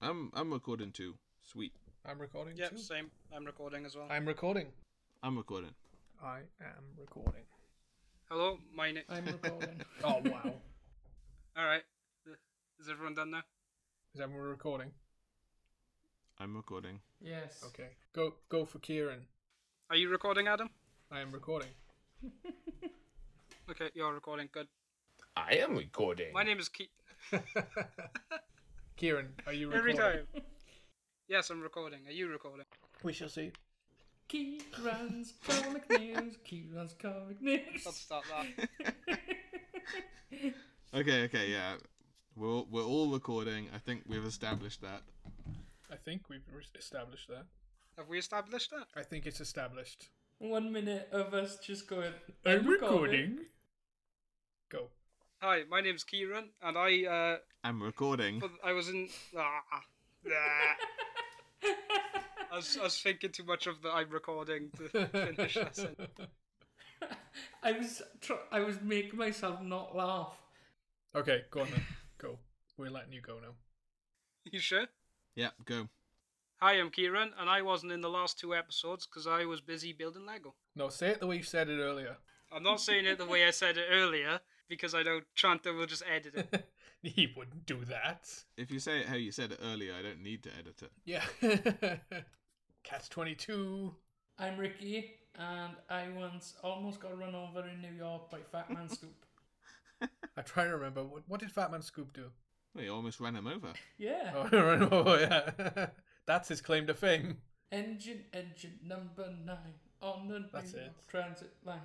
I'm I'm recording too. Sweet. I'm recording Yep, too. same. I'm recording as well. I'm recording. I'm recording. I am recording. Hello, my name. I'm recording. Oh wow. All right. Is everyone done now? Is everyone recording? I'm recording. yes. Okay. Go go for Kieran. Are you recording, Adam? I am recording. Okay, you're recording. Good. I am recording. My name is Ke. Kieran, are you recording? Every recording? time. Yes, I'm recording. Are you recording? We shall see. Kieran's comic news. Kieran's comic news. Let's start that. Okay, okay, yeah. We're all, we're all recording. I think we've established that. I think we've re- established that. Have we established that? I think it's established. One minute of us just going. I'm recording. Go. Hi, my name's Kieran, and I uh, I'm recording. but I was in. Ah, ah. I was, I was thinking too much of the I'm recording to finish that sentence. I was tr- I was making myself not laugh. Okay, go on then. Go. We're letting you go now. You sure? Yeah, go. Hi, I'm Kieran, and I wasn't in the last two episodes because I was busy building Lego. No, say it the way you said it earlier. I'm not saying it the way I said it earlier because I know Tranta will just edit it. he wouldn't do that. If you say it how you said it earlier, I don't need to edit it. Yeah. Catch 22. I'm Ricky, and I once almost got run over in New York by Fat Man Scoop. I try to remember. What, what did Fat Man Scoop do? Well, you almost ran him over. Yeah. Oh, oh yeah. That's his claim to fame. Engine, engine number nine on the That's New York transit line.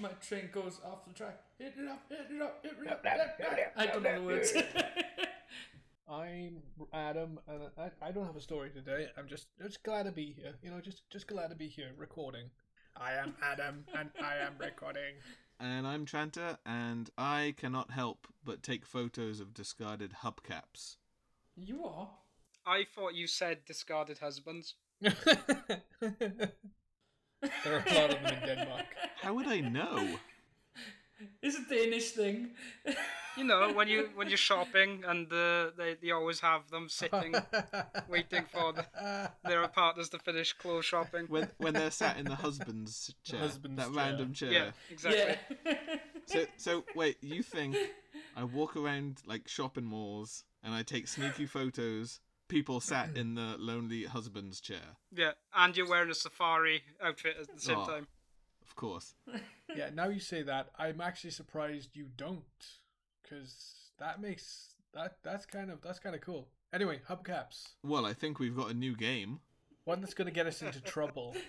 My train goes off the track. Hit it up, hit it up, hit it up. yap, yap. I don't know the words. I'm Adam, and I, I don't have a story today. I'm just just glad to be here. You know, just just glad to be here recording. I am Adam, and I am recording. And I'm Tranta, and I cannot help but take photos of discarded hubcaps. you are? I thought you said discarded husbands. there are a lot of them in Denmark. How would I know? It's a Danish thing. You know, when you when you're shopping and uh, they they always have them sitting waiting for the, their partners to finish clothes shopping. When when they're sat in the husband's chair, husband's that chair. random chair. Yeah, exactly. Yeah. So so wait, you think I walk around like shopping malls and I take sneaky photos? People sat in the lonely husband's chair. Yeah, and you're wearing a safari outfit at the same Oh. time. Of course. yeah, now you say that, I'm actually surprised you don't, because that makes that that's kind of that's kind of cool. Anyway, hubcaps. Well, I think we've got a new game. One that's going to get us into trouble.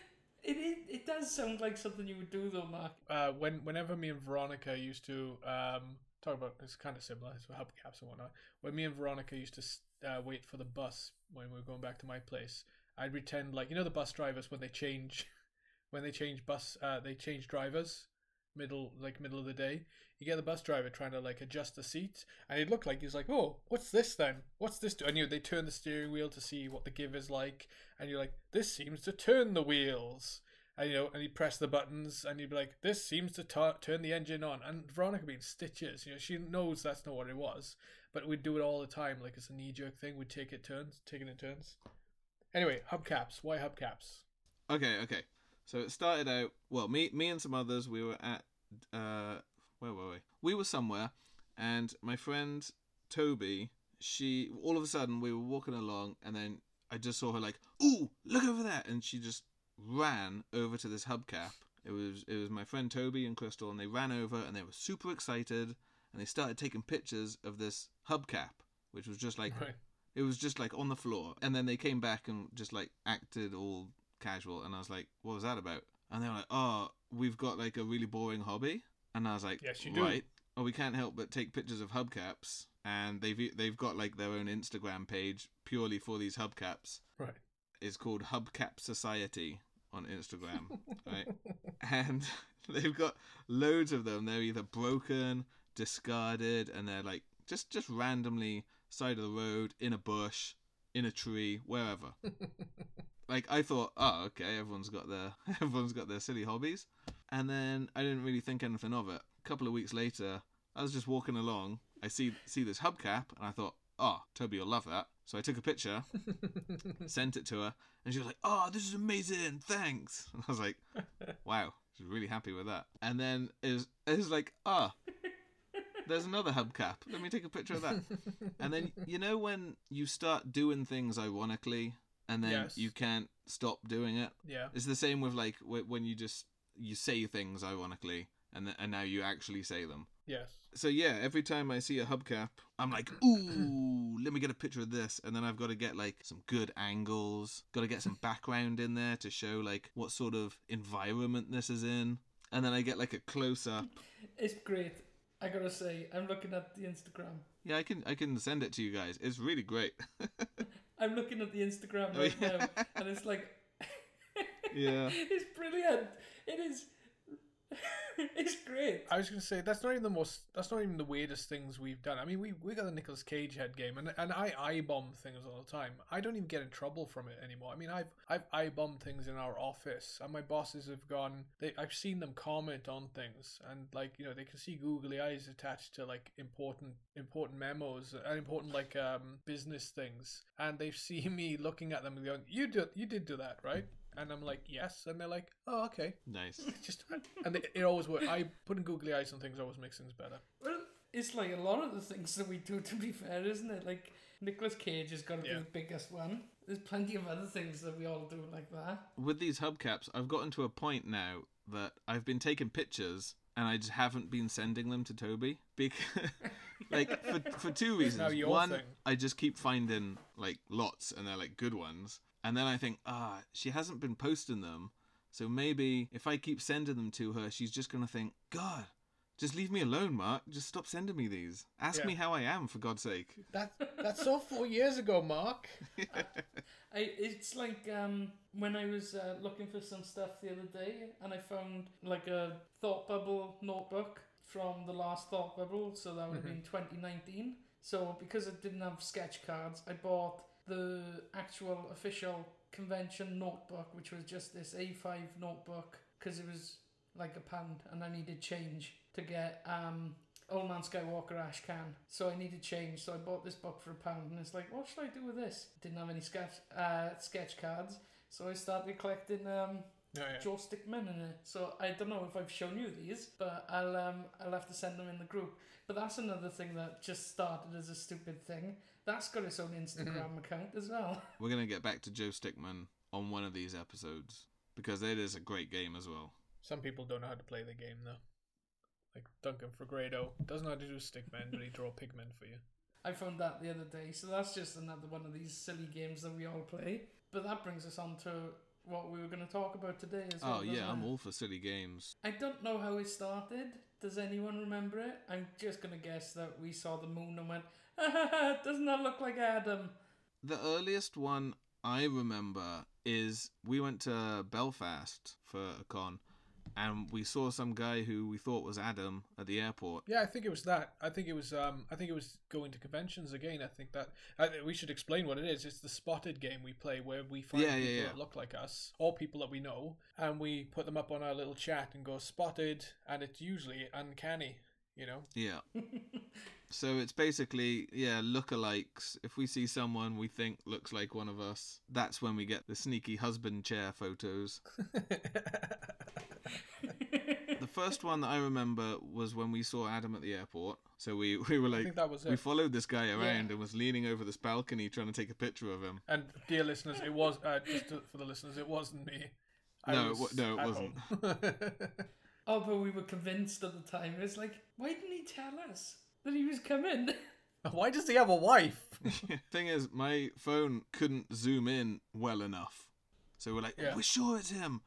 It, it it does sound like something you would do though, Mark. uh, when whenever me and Veronica used to um, talk about it's kind of similar, it's hubcaps and whatnot. When me and Veronica used to s- uh, wait for the bus when we were going back to my place, I'd pretend like you know the bus drivers when they change, when they change bus, uh, they change drivers middle like middle of the day. You get the bus driver trying to like adjust the seat, and he'd look like he's like, "Oh, what's this then? What's this?" Do? And you they turn the steering wheel to see what the give is like, and you're like, "This seems to turn the wheels." And you know, and he'd press the buttons, and he'd be like, "This seems to tu- turn the engine on." And Veronica being stitches, you know, she knows that's not what it was, but we'd do it all the time, like it's a knee jerk thing. We'd take it turns, taking it turns. Anyway, hubcaps. Why hubcaps? Okay, okay. So it started out well. Me, me and some others. We were at uh, where were we? We were somewhere, and my friend Toby. She all of a sudden we were walking along, and then I just saw her like, "Ooh, look over there!" And she just ran over to this hubcap. It was it was my friend Toby and Crystal, and they ran over, and they were super excited, and they started taking pictures of this hubcap, which was just like Right. it was just like on the floor. And then they came back and just like acted all casual. And I was like, what was that about? And they were like, oh, we've got like a really boring hobby. And I was like, Yes, you do. right. Oh, we can't help but take pictures of hubcaps. And they've they've got like their own Instagram page purely for these hubcaps. Right. It's called Hubcap Society on Instagram, right? And they've got loads of them. They're either broken, discarded, and they're like just just randomly side of the road, in a bush, in a tree, wherever. like I thought, oh, okay, everyone's got their everyone's got their silly hobbies, and then I didn't really think anything of it. A couple of weeks later, I was just walking along. I see see this hubcap, and I thought, oh, Toby will love that. So I took a picture, sent it to her, and she was like, oh, this is amazing, thanks. And I was like, wow, she's really happy with that. And then it was, it was like, ah, there's another hubcap. Let me take a picture of that. And then, you know, when you start doing things ironically, and then Yes. you can't stop doing it? yeah. It's the same with like when you just you say things ironically, and th- and now you actually say them. Yes. So yeah, every time I see a hubcap, I'm like, ooh, let me get a picture of this, and then I've got to get like some good angles, got to get some background in there to show like what sort of environment this is in, and then I get like a close up. It's great. I gotta say, I'm looking at the Instagram. Yeah, I can I can send it to you guys. It's really great. I'm looking at the Instagram Oh, right yeah. now, and it's like, Yeah. it's brilliant. It is. it's great. I was gonna say that's not even the most. That's not even the weirdest things we've done. I mean, we we got the Nicolas Cage head game, and and I I bomb things all the time. I don't even get in trouble from it anymore. I mean, I've I've I bombed things in our office, and my bosses have gone. They I've seen them comment on things, and like you know they can see googly eyes attached to like important important memos and important like um business things, and they've seen me looking at them and going, "You did you did do that, right?" And I'm like, "Yes," and they're like, "Oh, okay." Nice. just and it, it always works. I putting googly eyes on things always makes things better. Well, it's like a lot of the things that we do. To be fair, isn't it? Like Nicolas Cage has got to Yeah. be the biggest one. There's plenty of other things that we all do like that. with these hubcaps, I've gotten to a point now that I've been taking pictures and I just haven't been sending them to Toby because, like, for for two reasons. One, thing. I just keep finding like lots and they're like good ones, and then I think, ah, she hasn't been posting them, so maybe if I keep sending them to her, she's just gonna think, God. Just leave me alone, Mark. Just stop sending me these. Ask Yeah. me how I am, for God's sake. That that's all four years ago, Mark. I, it's like um, when I was uh, looking for some stuff the other day, and I found like a thought bubble notebook from the last thought bubble, so that would have been 2019. So because it didn't have sketch cards, I bought the actual official convention notebook, which was just this A5 notebook, because it was like a pound, and I needed change to get um, Old Man Skywalker ash can. So I needed change. So I bought this book for a pound, and it's like, what should I do with this? Didn't have any sketch uh, sketch cards, so I started collecting um, Yeah, yeah. Joe Stickman in it. So I don't know if I've shown you these, but I'll um I'll have to send them in the group. But that's another thing that just started as a stupid thing. That's got its own Instagram mm-hmm. account as well. We're gonna get back to Joe Stickman on one of these episodes because it is a great game as well. Some people don't know how to play the game though. Like Duncan Fegredo doesn't know how to do stickman, but he draw pigmen for you. I found that the other day. So that's just another one of these silly games that we all play. But that brings us on to what we were going to talk about today as well. Oh yeah, I'm it? all for silly games. I don't know how it started. Does anyone remember it? I'm just gonna guess that we saw the moon and went, doesn't that look like Adam? The earliest one I remember is we went to Belfast for a con, and we saw some guy who we thought was Adam at the airport. Yeah, I think it was that. I think it was. Um, I think it was going to conventions again. I think that I, we should explain what it is. It's the spotted game we play where we find Yeah, people yeah, yeah. that look like us or people that we know, and we put them up on our little chat and go spotted, and it's usually uncanny. You know. Yeah. so it's basically yeah lookalikes. If we see someone we think looks like one of us, that's when we get the sneaky husband chair photos. The first one that I remember was when we saw Adam at the airport. So we we were like we followed this guy around Yeah. and was leaning over this balcony trying to take a picture of him. And dear listeners, it was uh, just to, for the listeners, it wasn't me. I No, it was wa- no, it wasn't. Home. but we were convinced at the time, it's like, why didn't he tell us that he was coming? Why does he have a wife? Thing is, my phone couldn't zoom in well enough. So we're like, Yeah. we're sure it's him.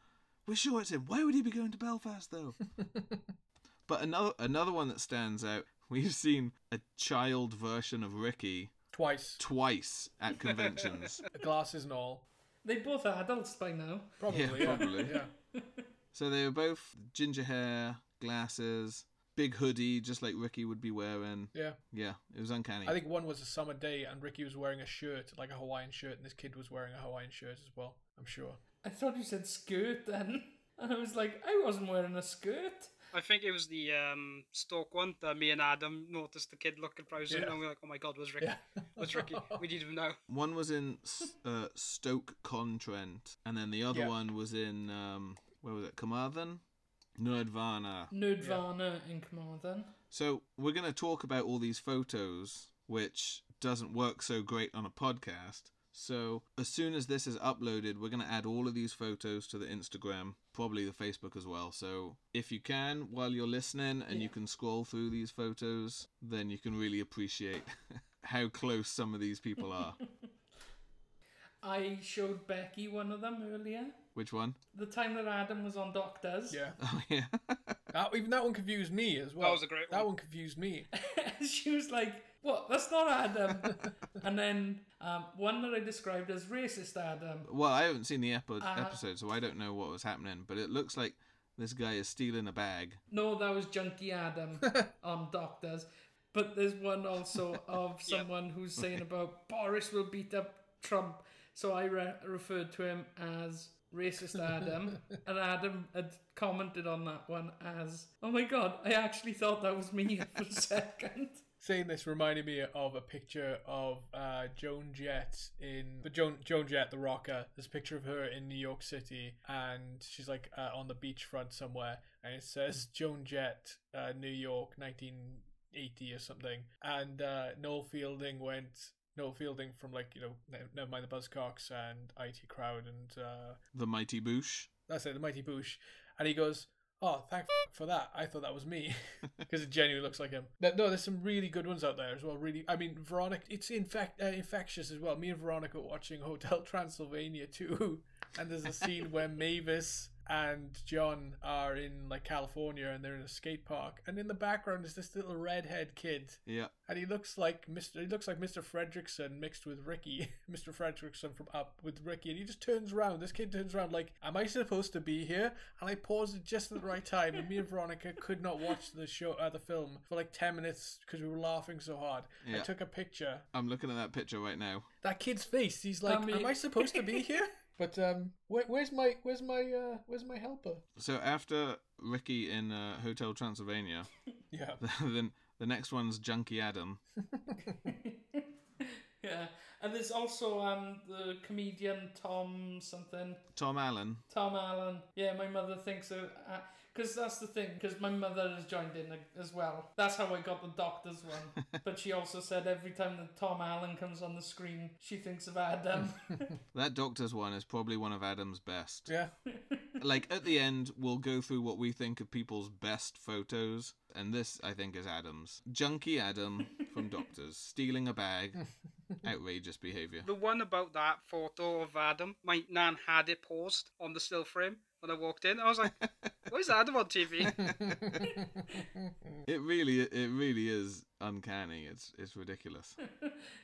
We're sure it's him. Why would he be going to Belfast though? but another another one that stands out. We've seen a child version of Ricky Twice, twice at conventions. glasses and all. they both are adults by now. Probably, Yeah, yeah. probably. yeah. So they were both ginger hair, glasses, big hoodie, just like Ricky would be wearing. Yeah. Yeah, it was uncanny. I think one was a summer day and Ricky was wearing a shirt, like a Hawaiian shirt, and this kid was wearing a Hawaiian shirt as well. I'm sure. I thought you said skirt then. And I was like, I wasn't wearing a skirt. I think it was the um, Stoke one that me and Adam noticed the kid looking frozen, Yeah. and we are like, "Oh my god, was Ricky? Yeah. Was Ricky? We didn't even know." One was in S- uh, Stoke Contrent, and then the other Yeah. one was in um, where was it? Carmarthen, Nerdvana. Nerdvana in Carmarthen. So we're going to talk about all these photos, which doesn't work so great on a podcast. So as soon as this is uploaded, we're going to add all of these photos to the Instagram, probably the Facebook as well. So if you can, while you're listening, and you can scroll through these photos, then you can really appreciate how close some of these people are. I showed Becky one of them earlier. Which one? The time that Adam was on Doctors. Yeah. Oh yeah. That, even that one confused me as well. That was a great one. That one. one confused me. she was like, "What? That's not Adam." and then um, one that I described as racist Adam. Well, I haven't seen the epi- Uh, episode, so I don't know what was happening. But it looks like this guy is stealing a bag. No, that was Junkie Adam on Doctors. But there's one also of Yep. someone who's saying about Boris will beat up Trump. So I re- referred to him as racist Adam, and Adam had commented on that one as, "Oh my god, I actually thought that was me for a second. Saying this reminded me of a picture of uh, Joan Jett in the Joan Joan Jett the rocker. There's a picture of her in New York City, and she's like uh, on the beachfront somewhere, and it says Joan Jett, uh, New York, 1980 or something. And uh, Noel Fielding went. Noel Fielding from like you know, never mind the Buzzcocks and IT Crowd and uh, The mighty Boosh. that's it, the Mighty Boosh, and he goes, "Oh, thank f- for that. I thought that was me because it genuinely looks like him." No, no, there's some really good ones out there as well. Really, I mean, Veronica, it's infect uh, infectious as well. Me and Veronica watching Hotel Transylvania too, and there's a scene where Mavis and John are in like California and they're in a skate park, and in the background is this little redhead kid, Yeah. and he looks like Mr. He looks like Mr. Fredricksen mixed with Ricky, Mr. Fredricksen from Up with Ricky, and he just turns around. This kid turns around like, "Am I supposed to be here?" And I paused it just at the right time, and me and Veronica could not watch the show, uh, the film for like ten minutes because we were laughing so hard. I took a picture. I'm looking at that picture right now. That kid's face. He's like, I mean- "Am I supposed to be here?" But um, where, where's my where's my uh, where's my helper? So after Ricky in uh, Hotel Transylvania, Yeah. then the next one's Junkie Adam. yeah. And there's also um the comedian Tom something. Tom Allen. Tom Allen. Yeah, my mother thinks of. Because that's the thing, because my mother has joined in as well. That's how I got the doctor's one. but she also said every time that Tom Allen comes on the screen, she thinks of Adam. That Doctor's one is probably one of Adam's best. Yeah. Like at the end, we'll go through what we think of people's best photos, and this I think is Adam's. Junkie Adam from Doctors stealing a bag, outrageous behaviour. The one about that photo of Adam, my nan had it paused on the still frame when I walked in. I was like, "Where's Adam on TV?" It really, it really is uncanny. It's it's ridiculous.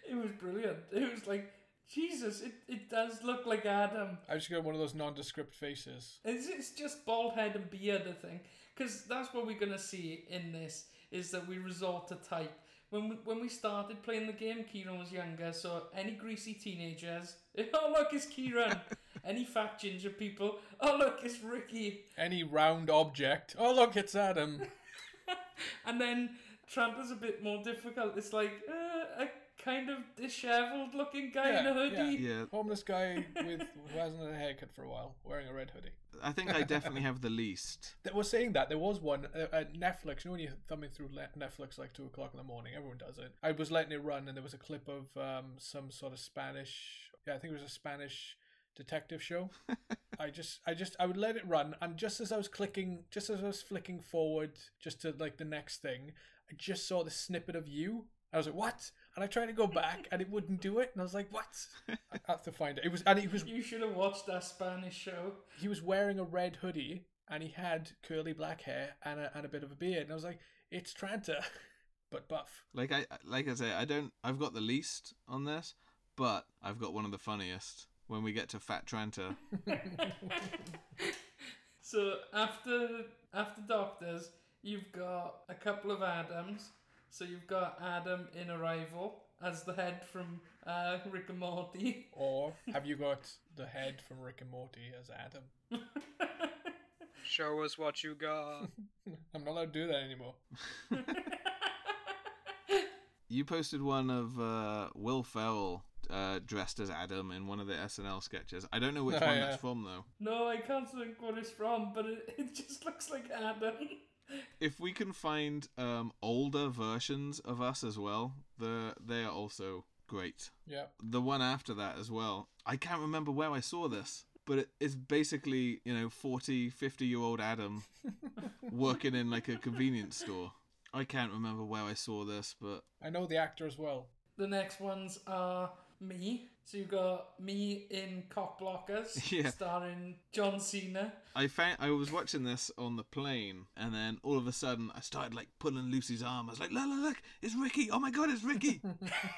it was brilliant. It was like, Jesus, it, it does look like Adam. I just got one of those nondescript faces. It's, it's just bald head and beard, I think. Because that's what we're going to see in this, is that we resort to type. When we, when we started playing the game, Kieran was younger, so any greasy teenagers, oh look, it's Kieran. any fat ginger people, oh look, it's Ricky. Any round object. Oh look, it's Adam. And then Tramper's a bit more difficult. It's like uh, kind of dishevelled looking guy in a hoodie. Yeah, Homeless guy with who hasn't had a haircut for a while, wearing a red hoodie. I think I definitely have the least. That was saying that there was one uh, at Netflix. You know when you're thumbing through Le- Netflix like two o'clock in the morning, everyone does it. I was letting it run, and there was a clip of um, some sort of Spanish. Yeah, I think it was a Spanish detective show. I just, I just, I would let it run, and just as I was clicking, just as I was flicking forward, just to like the next thing, I just saw the snippet of you. I was like, "What?" And I tried to go back, and it wouldn't do it. And I was like, "What?" I have to find it. It was, and it was You should have watched that Spanish show. he was wearing a red hoodie and he had curly black hair and a, and a bit of a beard. And I was like, it's Tranta, but buff. Like I, like I say, I don't. I've got the least on this, but I've got one of the funniest. When we get to Fat Tranta, So after after Doctors, you've got a couple of Adams. So you've got Adam in Arrival as the head from uh, Rick and Morty. Or have you got the head from Rick and Morty as Adam? Show us what you got. I'm not allowed to do that anymore. You posted one of uh, Will Ferrell uh, dressed as Adam in one of the SNL sketches. I don't know which Oh, one yeah. that's from though. no, I can't think what it's from, but it, it just looks like Adam. If we can find um, older versions of us as well, the they are also great. Yeah. The one after that as well. I can't remember where I saw this, but it, it's basically you know 40, 50 year old Adam working in like a convenience store. I can't remember where I saw this, but I know the actor as well. The next ones are me. So you got me in Cock Blockers, Yeah. starring John Cena. I found I was watching this on the plane, and then all of a sudden I started like pulling Lucy's arm. I was like, "Look, look, look! It's Ricky! Oh my god, it's Ricky!"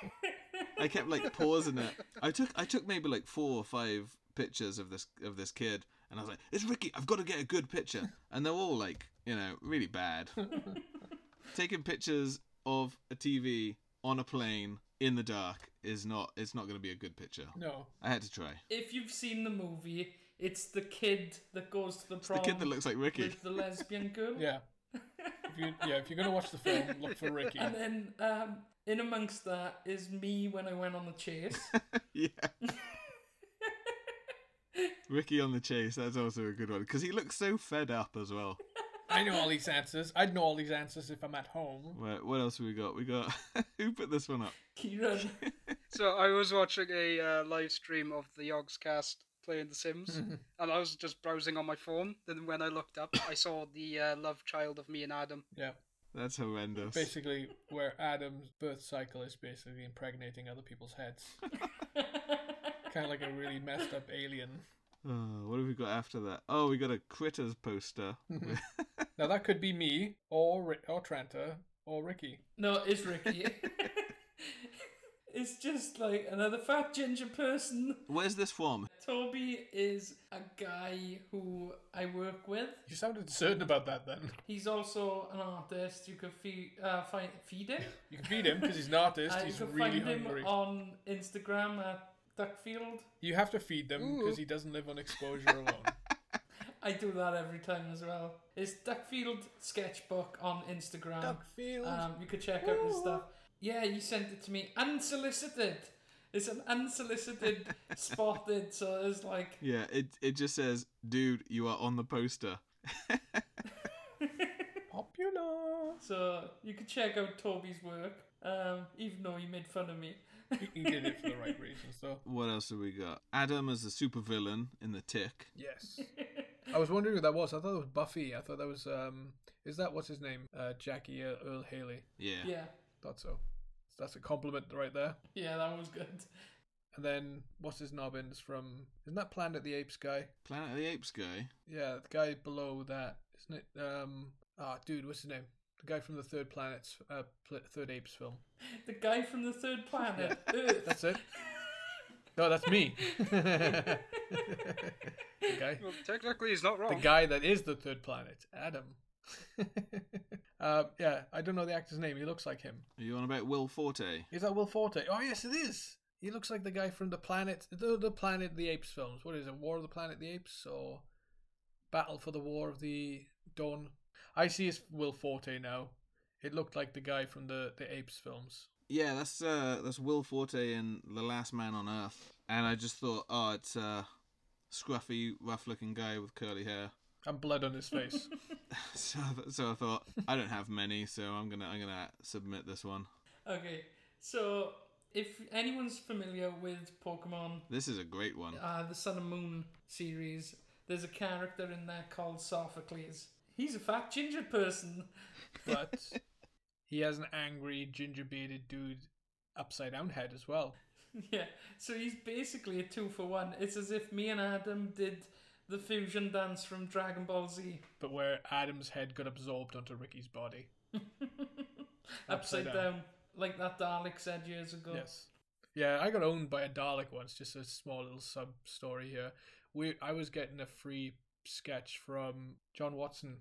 I kept like pausing it. I took I took maybe like four or five pictures of this of this kid, and I was like, "It's Ricky! I've got to get a good picture." And they're all like, you know, really bad. Taking pictures of a TV on a plane in the dark is not. It's not going to be a good picture. No. I had to try. If you've seen the movie, it's the kid that goes to the It's the kid that looks like Ricky. with the lesbian girl. Yeah. If you, yeah, if you're gonna watch the film, look for Ricky. And then um, in amongst that is me when I went on the chase. yeah. Ricky on the chase. That's also a good one because he looks so fed up as well. I know all these answers. I'd know all these answers if I'm at home. Right, what else have we got? We got who put this one up? Kieran. So I was watching a uh, live stream of the Yogscast playing The Sims, and I was just browsing on my phone. Then when I looked up, I saw the uh, love child of me and Adam. Yeah. That's horrendous. Basically, where Adam's birth cycle is basically impregnating other people's heads. kind of like a really messed up alien. Oh, what have we got after that? Oh, we got a critters poster. Now that could be me, or Ri- or Trenta, or Ricky. no, it's Ricky. it's just like another fat ginger person. Where's this from? Toby is a guy who I work with. You sounded certain about that then. He's also an artist. You could feed, uh, find, feed him. You can feed him because he's an artist. Uh, he's you can really find hungry. him on Instagram at Duckfield. You have to feed them because he doesn't live on exposure alone. I do that every time as well. It's Duckfield Sketchbook on Instagram. Duckfield. Um, you could check out his stuff. Yeah, you sent it to me unsolicited. It's an unsolicited spotted, so it's like Yeah, it it just says, "Dude, you are on the poster." Popular. so you could check out Toby's work. Um, even though he made fun of me. He, he did it for the right reasons, though. What else have we got? Adam as the supervillain in the Tick. Yes. I was wondering who that was. I thought it was Buffy. I thought that was um. Is that what's his name? Uh, Jackie Earle Haley. Yeah. yeah, Thought so. That's a compliment right there. yeah, that was good. And then what's his nobbins from? Isn't that Planet of the Apes guy? Planet of the Apes guy. Yeah, the guy below that, isn't it? Um, ah, dude, what's his name? The guy from the Third Planet's, uh, Pl- Third Apes film. The guy from the third planet, Earth. That's it. No, that's me. the guy, Well, technically, he's not wrong. the guy that is the third planet, Adam. uh, yeah, I don't know the actor's name. He looks like him. Are you on about Will Forte? Is that Will Forte? Oh yes, it is. He looks like the guy from the Planet, the, the Planet of the Apes films. What is it? War of the Planet of the Apes or Battle for the War of the Dawn? I see it's Will Forte now. It looked like the guy from the the Apes films. Yeah, that's uh that's Will Forte in The Last Man on Earth. And I just thought, oh, it's a scruffy, rough-looking guy with curly hair. And blood on his face. so so I thought I don't have many, so I'm gonna I'm gonna submit this one. Okay, so if anyone's familiar with Pokemon, This is a great one. uh, the Sun and Moon series, there's a character in there called Sophocles. He's a fat ginger person. but he has an angry ginger bearded dude upside down head as well. yeah, so he's basically a two for one. It's as if me and Adam did the fusion dance from Dragon Ball Z. But where Adam's head got absorbed onto Ricky's body. Upside Upside down. down. Like that Dalek said years ago. Yes. Yeah, I got owned by a Dalek once. Just a small little sub story here. We I was getting a free sketch from John Watson.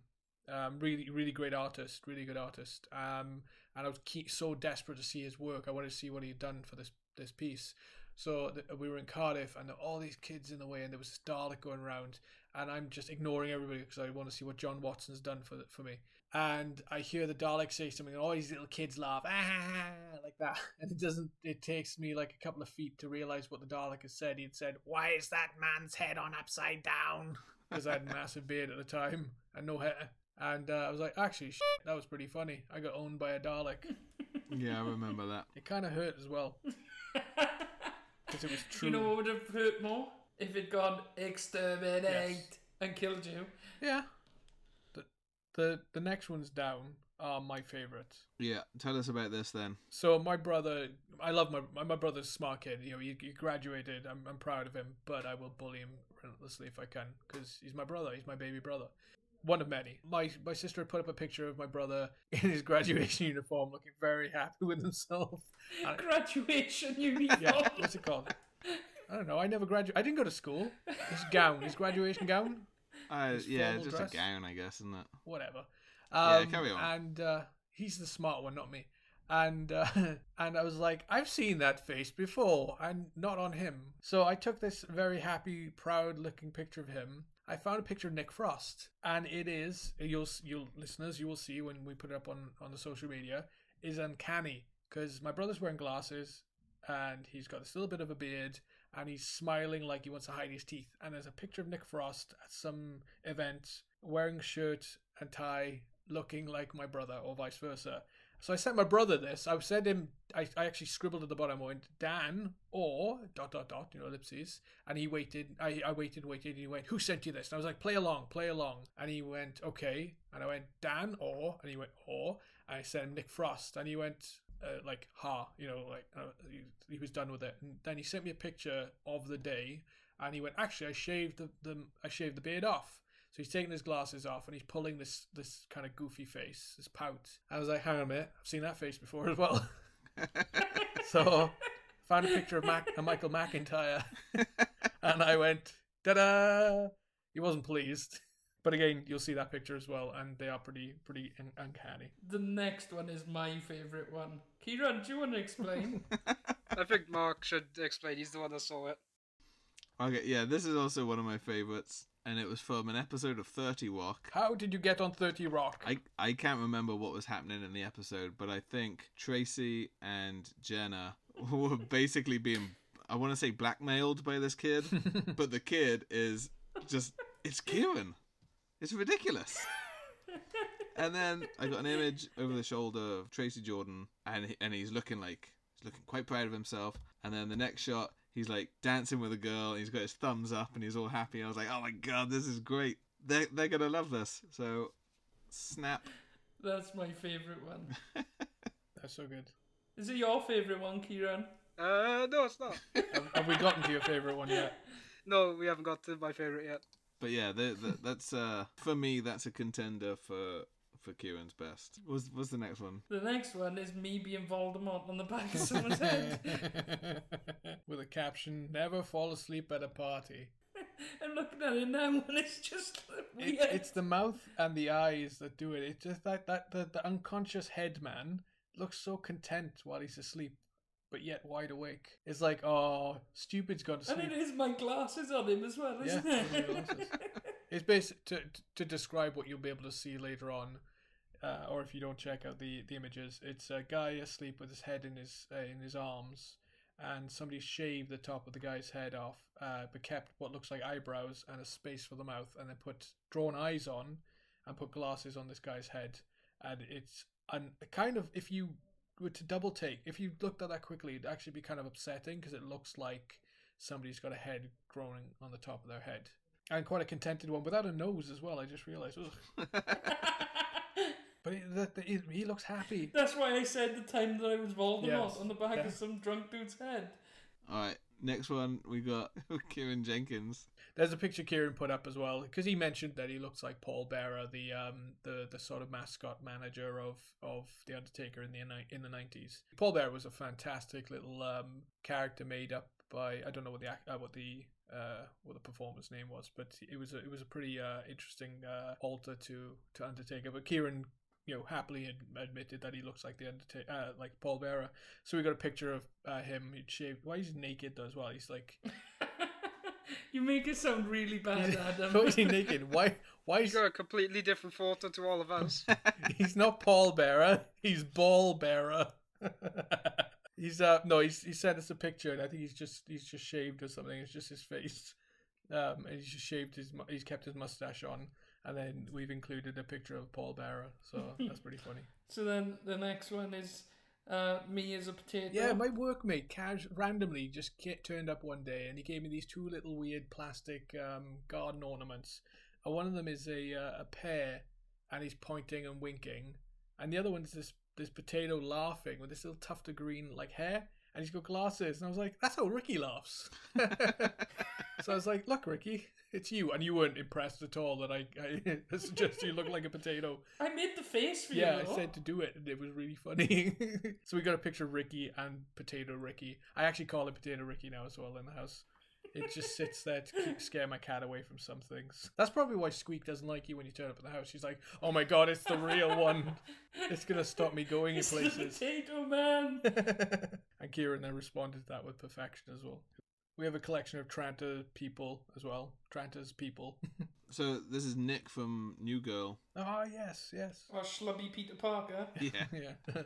Um, really, really great artist, really good artist. Um, and I was so desperate to see his work. I wanted to see what he had done for this this piece. So th- we were in Cardiff, and there were all these kids in the way, and there was this Dalek going around, and I'm just ignoring everybody because I want to see what John Watson's done for for me. and I hear the Dalek say something, and all these little kids laugh, ah, like that. And it doesn't, it takes me like a couple of feet to realize what the Dalek has said. He'd said, Why is that man's head on upside down? Because I had a massive beard at the time and no hair. And uh, I was like, Actually, shit, that was pretty funny. I got owned by a Dalek. Yeah, I remember that. It kind of hurt as well. Because it was true. You know what would have hurt more? If it gone exterminate Yes. and killed you. Yeah. The, the, the next one's down are my favorites. Yeah, tell us about this then. So my brother, I love my my, my brother's a smart kid. You know, he, he graduated. I'm I'm proud of him, but I will bully him relentlessly if I can because he's my brother. He's my baby brother. One of many. My my sister had put up a picture of my brother in his graduation uniform, looking very happy with himself. I- Graduation uniform. Yeah, what's it called? I don't know. I never graduated. I didn't go to school. His gown, his graduation gown, Uh, His yeah, formal just dress? a gown, I guess, isn't it? whatever. Yeah, Um, carry on. And uh, he's the smart one, not me. And uh, and I was like, I've seen that face before, and not on him. So I took this very happy, proud-looking picture of him. I found a picture of Nick Frost, and it is you'll you'll listeners you will see when we put it up on on the social media is uncanny because my brother's wearing glasses and he's got this little bit of a beard and he's smiling like he wants to hide his teeth. And there's a picture of Nick Frost at some event wearing shirt and tie, looking like my brother, or vice versa. So I sent my brother this. I said him. I, I actually scribbled at the bottom. I went Dan or dot dot dot. You know ellipses. And he waited. I I waited, waited. And he went, "Who sent you this?" And I was like, "Play along, play along." And he went, "Okay." And I went, "Dan or," and he went, "Or." And I sent him Nick Frost, and he went, uh, like ha, you know, like uh, he, he was done with it. And then he sent me a picture of the day, and he went, actually, I shaved the, the I shaved the beard off. So he's taking his glasses off and he's pulling this this kind of goofy face, this pout. I was like, hang on a minute, I've seen that face before as well. so found a picture of Mac, uh, Michael McIntyre, and I went, da-da! He wasn't pleased. But again, you'll see that picture as well, and they are pretty pretty un- uncanny. The next one is my favourite one. Kieran, do you want to explain? I think Mark should explain. He's the one that saw it. Okay, yeah, this is also one of my favorites, and it was from an episode of Thirty Rock. How did you get on 30 Rock? I I can't remember what was happening in the episode, but I think Tracy and Jenna were basically being I want to say blackmailed by this kid, but the kid is just it's Kieran. It's ridiculous. And then I got an image over the shoulder of Tracy Jordan, and he, and he's looking like he's looking quite proud of himself. And then the next shot, he's like dancing with a girl, and he's got his thumbs up, and he's all happy. I was like, oh my god, this is great. They're, they're gonna love this. So, snap. That's my favourite one. That's so good. Is it your favourite one, Kieran? Uh, no, it's not. Have, have we gotten to your favorite one yet? no, we haven't got to my favorite yet. But yeah, the, the, that's uh for me that's a contender for for Kieran's best. Was was the next one? The next one is me being Voldemort on the back of someone's head. With a caption: "Never fall asleep at a party." I'm looking at it now and it's just weird. It, it's the mouth and the eyes that do it. It's just that that the, the unconscious head man looks so content while he's asleep, but yet wide awake. It's like, oh, stupid's gone to sleep. and it is my glasses on him as well, isn't Yeah, it? those. It's basic to to describe what you'll be able to see later on, uh, or if you don't check out the, the images. It's a guy asleep with his head in his uh, in his arms, and somebody shaved the top of the guy's head off, uh, but kept what looks like eyebrows and a space for the mouth, and then put drawn eyes on, and put glasses on this guy's head, and it's and kind of if you were to double take, if you looked at that quickly, it'd actually be kind of upsetting because it looks like somebody's got a head growing on the top of their head. And quite a contented one without a nose as well. I just realised. Ugh. But he, the, the, he, he looks happy. That's why I said the time that I was Voldemort Yes, on the back yeah. of some drunk dude's head. All right, next one we got Kieran Jenkins. There's a picture Kieran put up as well because he mentioned that he looks like Paul Bearer, the um the, the sort of mascot manager of of the Undertaker in the ni- in the nineties. Paul Bearer was a fantastic little um character made up by I don't know what the act- uh, what the uh what the performer's name was, but it was a, it was a pretty uh interesting uh alter to to Undertaker. But Kieran. You know, happily ad- admitted that he looks like the Undertaker, uh, like Paul Bearer. So we got a picture of uh, him. He'd shaved. Why he's naked though as well? He's like you make it sound really bad, Adam. totally naked. Why? Why He's is got a completely different photo to all of us. he's not Paul Bearer? He's Ball Bearer. he's uh no, he's he sent us a picture, and I think he's just he's just shaved or something. It's just his face, um, and he's just shaved his he's kept his mustache on, and then we've included a picture of Paul Bearer, so that's pretty funny. So then the next one is uh, me as a potato. Yeah, my workmate cash randomly just get, turned up one day, and he gave me these two little weird plastic um, garden ornaments. And one of them is a uh, a pear, and he's pointing and winking, and the other one is this this potato laughing with this little tuft of green like hair, and he's got glasses. And I was like, that's how Ricky laughs. so I was like, look, Ricky, it's you, and you weren't impressed at all that I, I suggested you look like a potato. I made the face for Yeah, you. Yeah, I said to do it, and it was really funny. so we got a picture of Ricky and Potato Ricky. I actually call it Potato Ricky now as well in the house. It just sits there to keep, scare my cat away from some things. That's probably why Squeak doesn't like you when you turn up at the house. She's like, "Oh my god, it's the real one. It's gonna stop me going in It's the places." potato man. and Kieran then responded to that with perfection as well. We have a collection of Tranta people as well. Tranta's people. So this is Nick from New Girl. oh yes, yes. or Schlubby Peter Parker. Yeah, Yeah.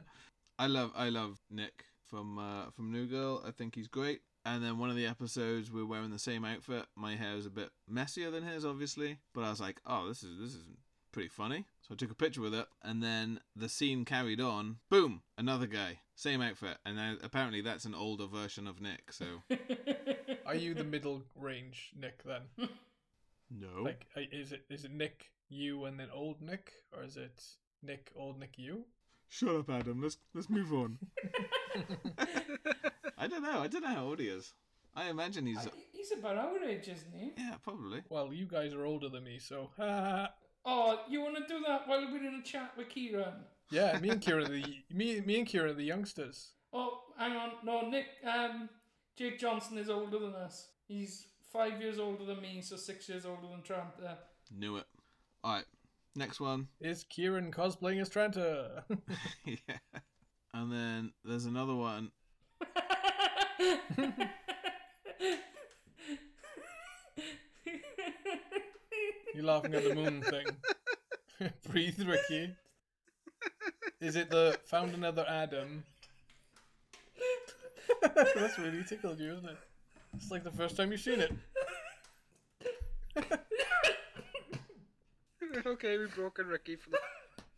I love I love Nick from uh, from New Girl. I think he's great. And then one of the episodes we're wearing the same outfit. My hair is a bit messier than his, obviously, but I was like, oh, this is this is pretty funny. So I took a picture with it, and then the scene carried on. Boom, another guy, same outfit, and then apparently that's an older version of Nick. So Are you the middle range Nick then? no, Like, uh, is it is it Nick you and then old Nick, or is it Nick old Nick you? shut up, Adam. Let's let's move on. I don't know. I don't know how old he is. I imagine he's He's about our age, isn't he? yeah, probably. Well, you guys are older than me, so ha. Oh, you want to do that while we're in a chat with Kieran? yeah, me and Kieran the me me and Kieran are the youngsters. Oh, hang on. No, Nick. Um, Jake Johnson is older than us. He's five years older than me, so six years older than Trent. Uh, Knew it. All right, next one. Is Kieran cosplaying as Trenta? yeah. And then there's another one. You laughing at the moon thing? Breathe, Ricky. Is it the found another Adam? That's really tickled you, isn't it? It's like the first time you've seen it. okay, we've broken Ricky for the.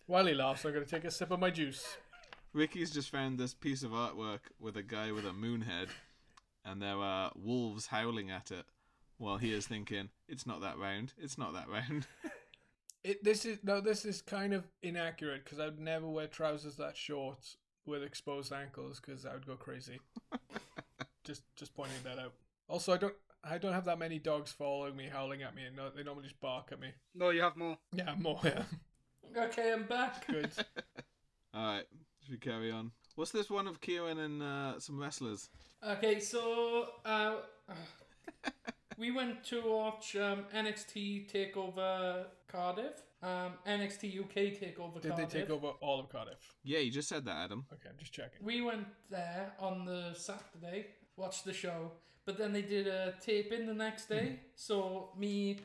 While he laughs, I'm going to take a sip of my juice. Ricky's just found this piece of artwork with a guy with a moon head, and there are wolves howling at it, while he is thinking, "It's not that round. It's not that round." It this is no, this is kind of inaccurate because I would never wear trousers that short with exposed ankles because I would go crazy. just just pointing that out. Also, I don't I don't have that many dogs following me, howling at me, and no, they normally just bark at me. No, you have more. Yeah, more. Yeah, okay, I'm back. good. All right, should we carry on? What's this one of Kieran and uh, some wrestlers? Okay, so uh, we went to watch um, NXT Takeover Cardiff, um, NXT UK Takeover Did they take over all of Cardiff? Yeah, you just said that, Adam. Okay, I'm just checking. We went there on the Saturday, watched the show, but then they did a tape in the next day. so me,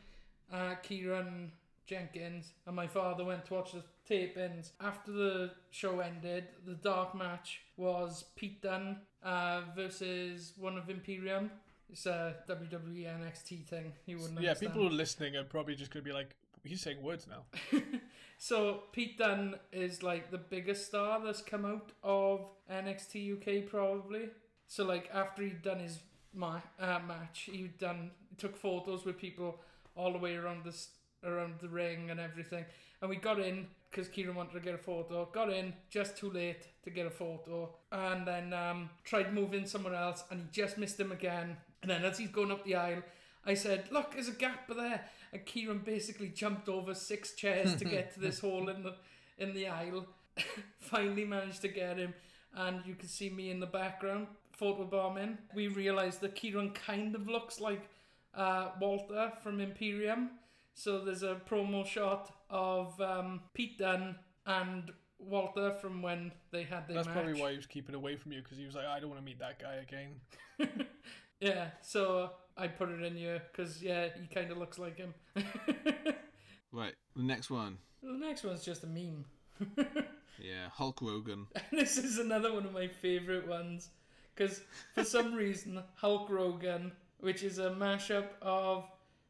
uh, Kieran Jenkins, and my father went to watch the tape ins. After the show ended, the dark match was Pete Dunne uh, versus one of Imperium. It's a WWE NXT thing. You wouldn't Yeah, understand. people who are listening are probably just going to be like, he's saying words now. so Pete Dunne is like the biggest star that's come out of NXT UK probably. So like after he'd done his ma- uh, match, he'd done took photos with people all the way around this around the ring and everything. And we got in because Kieran wanted to get a photo. Got in just too late to get a photo, and then um, tried moving somewhere else, and he just missed him again. And then as he's going up the aisle, I said, "Look, there's a gap there." And Kieran basically jumped over six chairs to get to this hole in the in the aisle. Finally managed to get him, and you can see me in the background photobombing. We realised that Kieran kind of looks like uh, Walter from Imperium. So there's a promo shot of um, Pete Dunne and Walter from when they had their That's match. probably why he was keeping away from you because he was like, I don't want to meet that guy again. yeah, so I put it in here because yeah, he kind of looks like him. Right, the next one. the next one's just a meme. Yeah, Hulk Hogan. this is another one of my favorite ones because for some reason Hulk Hogan, which is a mashup of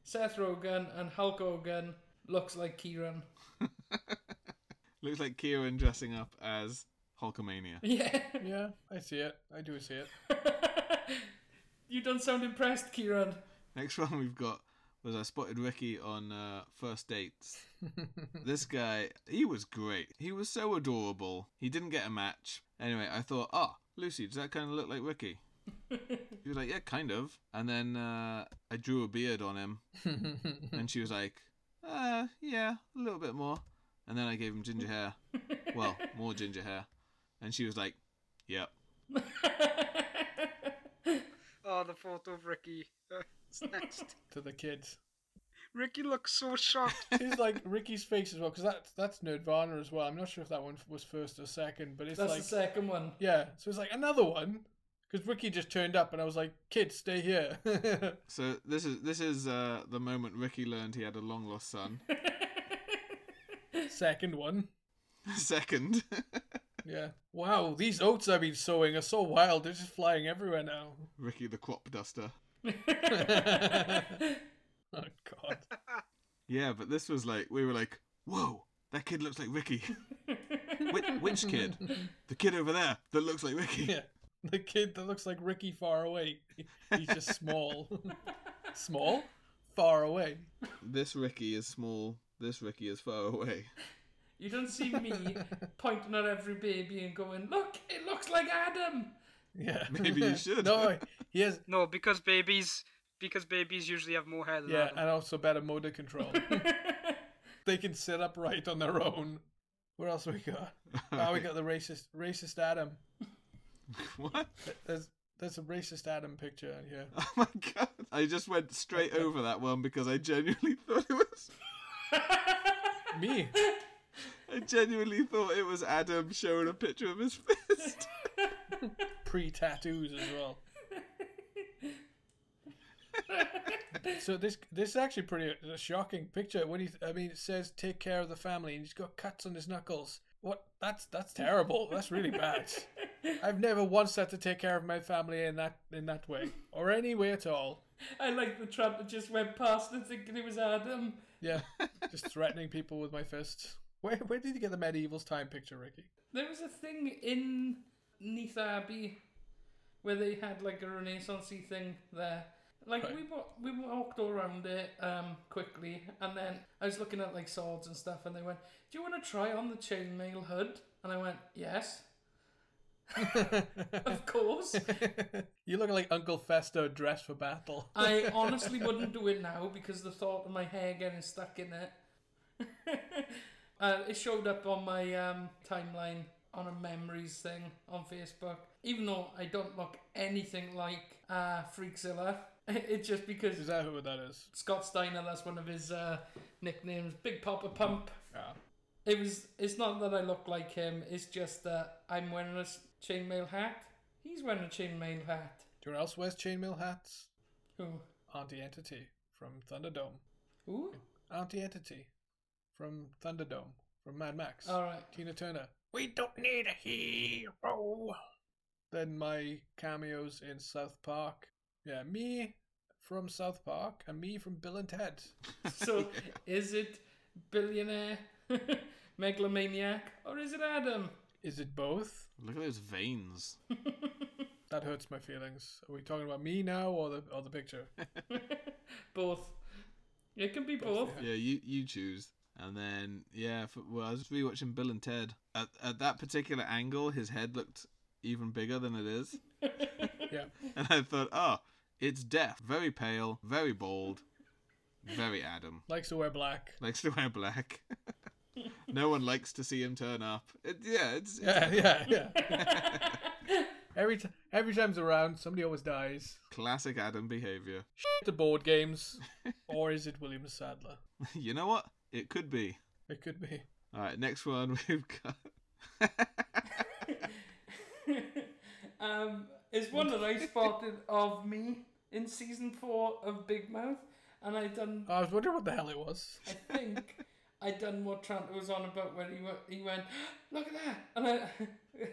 Seth Rogen and Hulk Hogan, looks like Kieran. Looks like Kieran dressing up as Hulkamania. Yeah. Yeah, I see it. I do see it. you don't sound impressed, Kieran. Next one we've got was I spotted Ricky on uh, first dates. this guy, he was great. He was so adorable. He didn't get a match. Anyway, I thought, oh, Lucy, does that kind of look like Ricky? he was like, yeah, kind of. And then uh, I drew a beard on him, and she was like, uh, yeah, a little bit more. And then I gave him ginger hair. Well, more ginger hair. And she was like, yep. Oh, the photo of Ricky. Uh, it's next. to the kids. Ricky looks so shocked. It's like Ricky's face as well, because that's that's Nerdvana as well. I'm not sure if that one was first or second, but it's That's like the second one. yeah. So it's like another one because Ricky just turned up, and I was like, "Kids, stay here." So this is this is uh, the moment Ricky learned he had a long lost son. Second one. Second. Yeah. Wow, these oats I've been sowing are so wild. They're just flying everywhere now. Ricky the crop duster. Oh God. Yeah, but this was like we were like, whoa, that kid looks like Ricky. which, which kid? The kid over there that looks like Ricky. Yeah. The kid that looks like Ricky far away. He's just small. small? Far away. This Ricky is small. This Ricky is far away. You don't see me pointing at every baby and going, "Look, it looks like Adam." Yeah. Maybe you should. no, he has. no, because babies, because babies usually have more hair than Yeah, Adam. and also better motor control. they can sit upright on their own. What else we got? Oh, we got the racist, racist Adam. what? There's there's a racist Adam picture in here. Oh my god! I just went straight over that one because I genuinely thought it was. Me. I genuinely thought it was Adam showing a picture of his fist. pre tattoos as well. so this this is actually pretty a shocking picture. When he, I mean, it says "take care of the family," and he's got cuts on his knuckles. What? That's that's terrible. That's really bad. I've never once had to take care of my family in that in that way or any way at all. I like the tramp that just went past and thinking it was Adam. Yeah, just threatening people with my fists. Where where did you get the medieval's time picture, Ricky? There was a thing in Neath Abbey where they had like a Renaissancey thing there. Like Right. we wa- we walked all around it um quickly, and then I was looking at like swords and stuff, and they went, "Do you want to try on the chainmail hood?" And I went, "Yes, of course." you look like Uncle Fester dressed for battle. I honestly wouldn't do it now because the thought of my hair getting stuck in it. uh, it showed up on my um, timeline on a memories thing on Facebook. Even though I don't look anything like uh, Freakzilla, it's just because Is that who that is? Scott Steiner, that's one of his uh, nicknames, Big Poppa Pump. Yeah. It was. It's not that I look like him. It's just that I'm wearing a chainmail hat. He's wearing a chainmail hat. Do you know who else wears chainmail hats? Who? Auntie Entity from Thunderdome. Who? Auntie Entity from Thunderdome from Mad Max. All right. Tina Turner. We don't need a hero. Then my cameos in South Park. Yeah, me from South Park and me from Bill and Ted. So is it billionaire, megalomaniac, or is it Adam? Is it both? Look at those veins. That hurts my feelings. Are we talking about me now or the or the picture? Both. It can be both. Yeah, you you choose. And then yeah, for, well, I was just rewatching Bill and Ted. At at that particular angle, his head looked even bigger than it is, Yeah. and I thought, oh, it's death. Very pale, very bald, very Adam. Likes to wear black. Likes to wear black. No one likes to see him turn up. It, yeah, it's, it's Yeah, yeah, yeah. every t- every time's around, somebody always dies. classic Adam behavior. The board games, or is it William Sadler? you know what? It could be. It could be. All right, next one we've got. um, is one that I spotted of me in season four of Big Mouth, and I done. I was wondering what the hell it was. I think I done what Trent was on about when he went. He went, look at that, and I,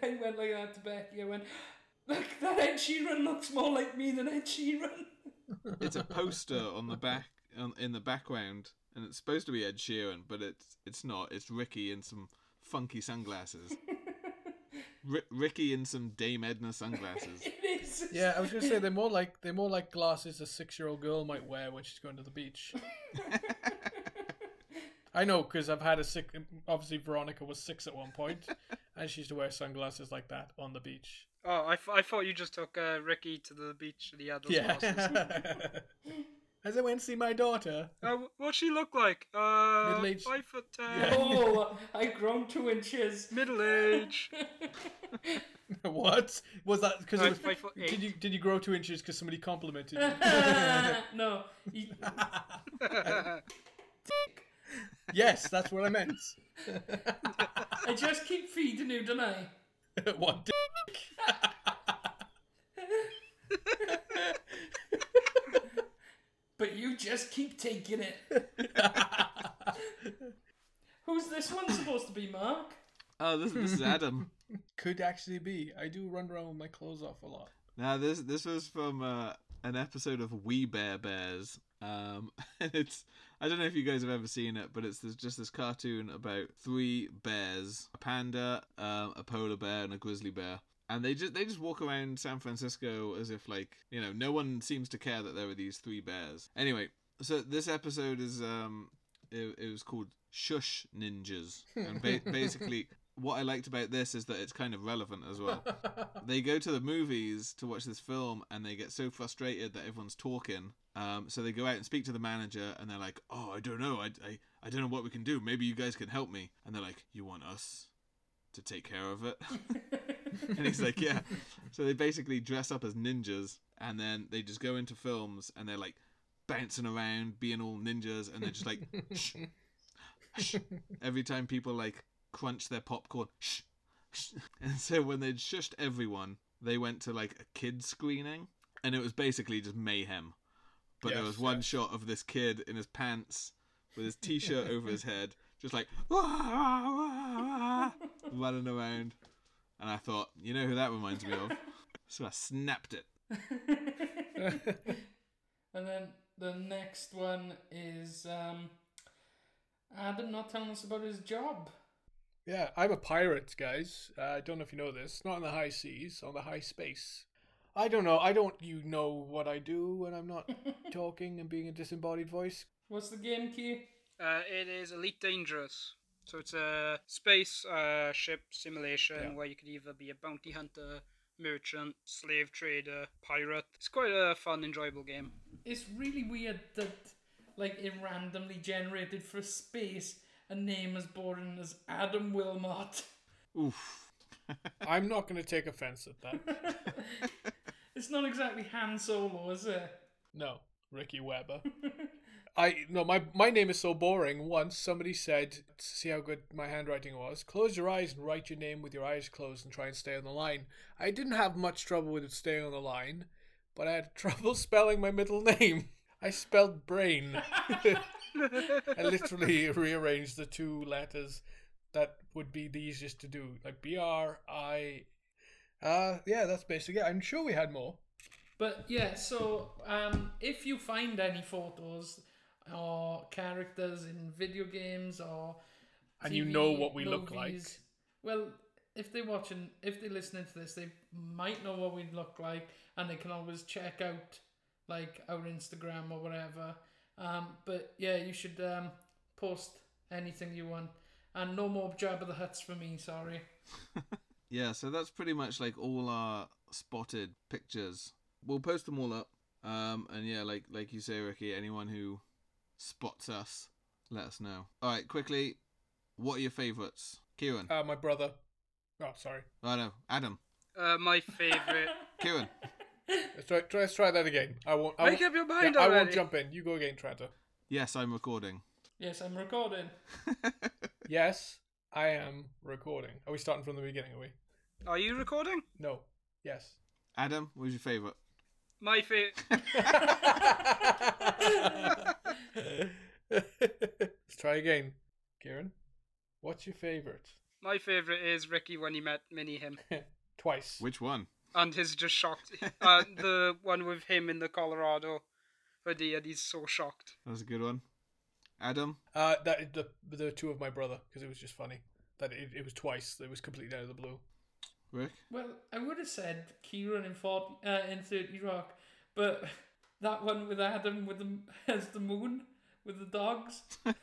I went like that to Becky. I went, look, that Ed Sheeran looks more like me than Ed Sheeran. It's a poster on the back on, in the background, and it's supposed to be Ed Sheeran, but it's it's not. It's Ricky in some funky sunglasses. Ri Ricky in some Dame Edna sunglasses. It is. Yeah, I was gonna say they're more like they're more like glasses a six-year-old girl might wear when she's going to the beach. I know because I've had a sick. Obviously, Veronica was six at one point, and she used to wear sunglasses like that on the beach. Oh, I, I thought you just took uh, Ricky to the beach and he had those Yeah. glasses. As I went to see my daughter. Uh, wh- what'd she look like? Uh, Middle-aged. five foot ten. Yeah. Oh, I've grown two inches. Middle age. what was that? Because Five- five did you did you grow two inches because somebody complimented you? no, he, yes, that's what I meant. I just keep feeding you, don't I? what? But you just keep taking it. Who's this one supposed to be, Mark? Oh, this this is Adam. Could actually be. I do run around with my clothes off a lot. Now this this was from uh, an episode of We Bare Bears. Um, and it's I don't know if you guys have ever seen it, but it's this, just this cartoon about three bears: a panda, um, a polar bear, and a grizzly bear. And they just they just walk around San Francisco as if like you know no one seems to care that there are these three bears. Anyway, so this episode is um it, it was called Shush Ninjas, and ba- basically what I liked about this is that it's kind of relevant as well. They go to the movies to watch this film and they get so frustrated that everyone's talking um, so they go out and speak to the manager and they're like oh i don't know. I, I, I don't know what we can do. Maybe you guys can help me. And they're like you want us to take care of it? And he's like yeah. So they basically dress up as ninjas and then they just go into films and they're like bouncing around being all ninjas and they're just like shh, shh. every time people like crunch their popcorn shh, shh. and so when they'd shushed everyone they went to like a kid screening and it was basically just mayhem but there was one yes. shot of this kid in his pants with his t-shirt over his head just like "Wah, wah, wah, wah," running around and i thought you know who that reminds me of so i snapped it And then the next one is um, Adam not telling us about his job. Yeah, I'm a pirate, guys. Uh, I don't know if you know this. Not in the high seas, on the high space. I don't know. I don't. You know what I do when I'm not talking and being a disembodied voice. What's the game key? Uh, it is Elite Dangerous. So it's a space uh, ship simulation Yeah. where you could either be a bounty hunter, merchant, slave trader, pirate. It's quite a fun, enjoyable game. It's really weird that like it randomly generated for space a name as boring as Adam Wilmot. oof I'm not going to take offense at that. It's not exactly Han Solo, is it? No, Ricky Weber. I no, my my name is so boring. Once somebody said, see how good my handwriting was, close your eyes and write your name with your eyes closed and try and stay on the line. I didn't have much trouble with it staying on the line, but I had trouble spelling my middle name. I spelled brain. I literally rearranged the two letters that would be the easiest to do, like B R I. Uh, yeah, that's basically it. I'm sure we had more. But yeah, so um, if you find any photos or characters in video games or And you know what we look like. well, if they're watching, if they're listening to this, they might know what we look like, and they can always check out like our Instagram or whatever. Um, but yeah, you should um, post anything you want, and no more Jabba the Hutts for me. Sorry. Yeah, so that's pretty much like all our spotted pictures. We'll post them all up. Um, and yeah, like like you say, Ricky, anyone who spots us, let us know. All right, quickly, what are your favourites? Kieran. Uh, my brother. Oh, sorry. I know. Adam. Uh, my favourite. Kieran. Let's try, try, let's try that again. I won't. I Make won't, up your yeah, mind I won't already. jump in. You go again, Trenta. yes, I'm recording. Yes, I'm recording. Yes, I am recording. Are we starting from the beginning? Are we? Are you recording? No. Yes. Adam, what's your favourite? My fa- Let's try again. Kieran, what's your favorite? my favorite is Ricky when he met Mini him, Twice. Which one? And he's just shocked. Uh, the one with him in the Colorado hoodie, and he's so shocked. That was a good one. Adam? Uh, that the the two of my brother because it was just funny that it, it was twice. It was completely out of the blue. Rick? Well, I would have said Kieran in 40, uh, in 30 Rock, but that one with Adam with the as the moon with the dogs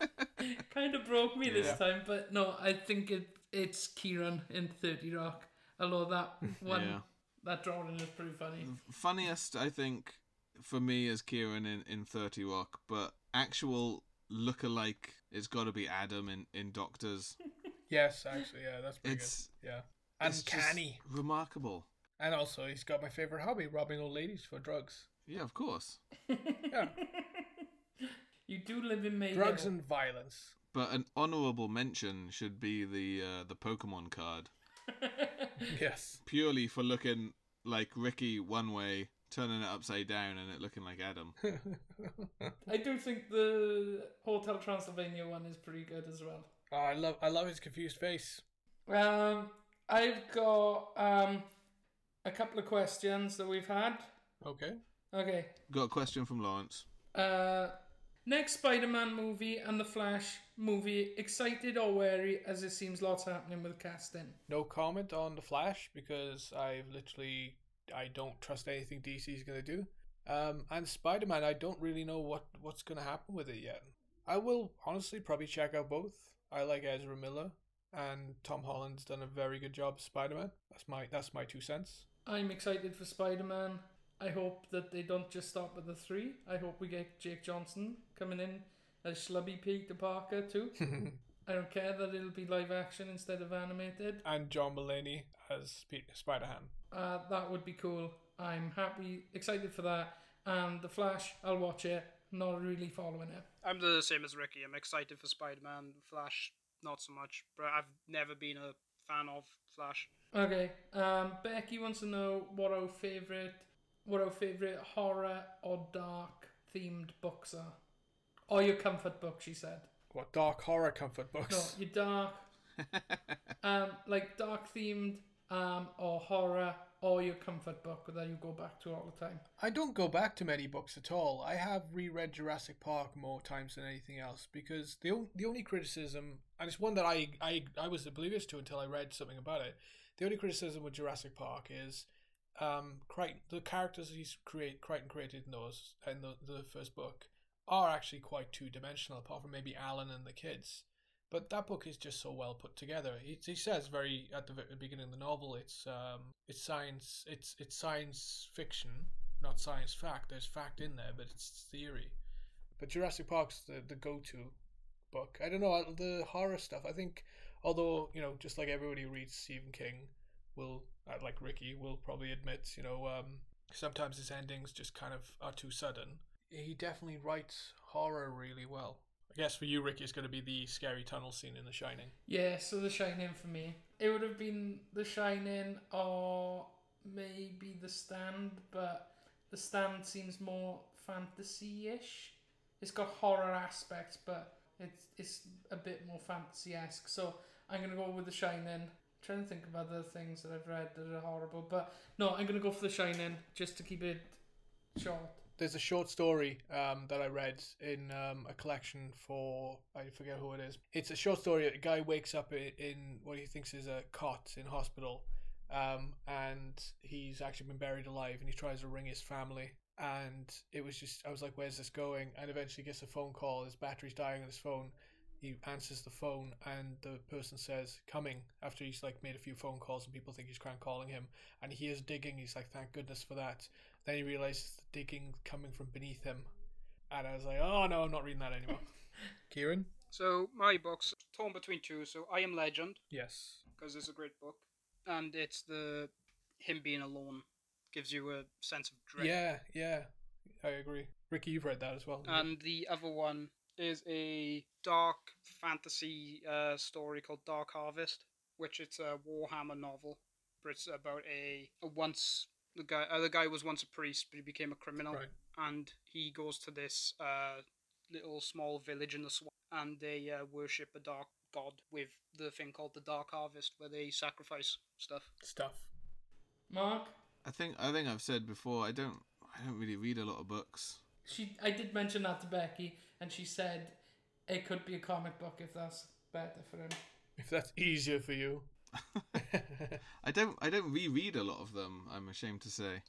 kind of broke me this time. But no, I think it it's Kieran in 30 Rock. Although that one, Yeah. That drawing is pretty funny. Funniest, I think, for me is Kieran in, in 30 Rock, but actual look-alike, it's got to be Adam in, in Doctors. Yes, actually, yeah, that's pretty It's, good. Yeah, it's just uncanny. remarkable. And also, he's got my favorite hobby: robbing old ladies for drugs. Yeah, of course. Yeah, You do live in Mayhill. drugs and violence. But an honourable mention should be the uh, the Pokemon card. Yes. Purely for looking like Ricky one way, turning it upside down and it looking like Adam. I do think the Hotel Transylvania one is pretty good as well. Oh, I love, I love his confused face. Um, I've got um a couple of questions that we've had. Okay. Okay. Got a question from Lawrence. Uh, next Spider-Man movie and the Flash movie. Excited or wary as it seems lots happening with casting. No comment on the Flash because I've literally I don't trust anything DC's gonna do. Um, and Spider Man, I don't really know what what's gonna happen with it yet. I will honestly probably check out both. I like Ezra Miller, and Tom Holland's done a very good job as Spider Man. That's my that's my two cents. I'm excited for Spider-Man. I hope that they don't just stop at the three. I hope we get Jake Johnson coming in as Schlubby Peter Parker too. I don't care that it'll be live action instead of animated. and John Mulaney as Spider Ham. Uh, that would be cool. I'm happy, excited for that. And The Flash, I'll watch it. Not really following it. I'm the same as Ricky. I'm excited for Spider-Man. Flash, not so much. But I've never been a fan of Flash. Okay. Um, Becky wants to know what our favorite, what our favorite horror or dark themed books are, or your comfort book. She said. What dark horror comfort books? No, your dark, um, like dark themed, um, or horror, or your comfort book that you go back to all the time. I don't go back to many books at all. I have reread Jurassic Park more times than anything else because the the only criticism, and it's one that I, I I was oblivious to until I read something about it. The only criticism with Jurassic Park is um, Crichton, the characters he's create Crichton created in those in the, the first book are actually quite two dimensional, apart from maybe Alan and the kids. But that book is just so well put together. He, he says very at the beginning of the novel, it's um, it's science, it's it's science fiction, not science fact. There's fact in there, but it's theory. But Jurassic Park's the the go to book. I don't know uh, the horror stuff. I think, although you know, just like everybody reads Stephen King, will uh, like Ricky will probably admit, you know, um, sometimes his endings just kind of are too sudden. He definitely writes horror really well. I guess for you, Ricky, it's going to be the scary tunnel scene in The Shining. Yeah, so The Shining for me. It would have been The Shining or maybe The Stand, but The Stand seems more fantasy-ish. It's got horror aspects, but it's it's a bit more fantasy-esque. So I'm gonna go with The Shining. Trying to think of other things that I've read that are horrible, but no, I'm gonna go for The Shining just to keep it short. There's a short story um, that I read in um, a collection for I forget who it is. It's a short story. A guy wakes up in, in what he thinks is a cot in hospital, um, and he's actually been buried alive. And he tries to ring his family, and it was just I was like, "Where's this going?" And eventually gets a phone call. His battery's dying on his phone. He answers the phone, and the person says, "Coming." After he's like made a few phone calls, and people think he's crank calling him, and he is digging. He's like, "Thank goodness for that." Then he realizes the digging coming from beneath him, and I was like, "Oh no, I'm not reading that anymore." Kieran, So my book's torn between two. So I Am Legend yes, because it's a great book, and it's the him being alone gives you a sense of dread. yeah, yeah, I agree. Ricky, you've read that as well. haven't you? And the other one is a dark fantasy uh, story called Dark Harvest, which it's a Warhammer novel, but it's about a, a once The guy, uh, the guy was once a priest, but he became a criminal, Right. and he goes to this uh, little small village in the swamp, and they uh, worship a dark god with the thing called the Dark Harvest, where they sacrifice stuff. Stuff. Mark, I think I think I've said before. I don't I don't really read a lot of books. she I did mention that to Becky, and she said it could be a comic book if that's better for him. If that's easier for you. I don't I don't reread a lot of them. I'm ashamed to say.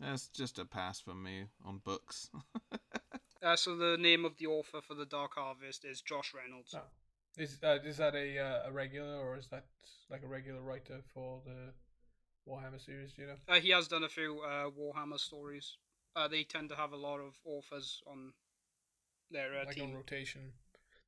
That's just a pass for me on books. Uh, so the name of the author for the Dark Harvest is Josh Reynolds. Oh. Is uh, is that a uh, a regular or is that like a regular writer for the Warhammer series? Do you know? Uh, he has done a few uh, Warhammer stories. Uh, they tend to have a lot of authors on their uh, like on rotation.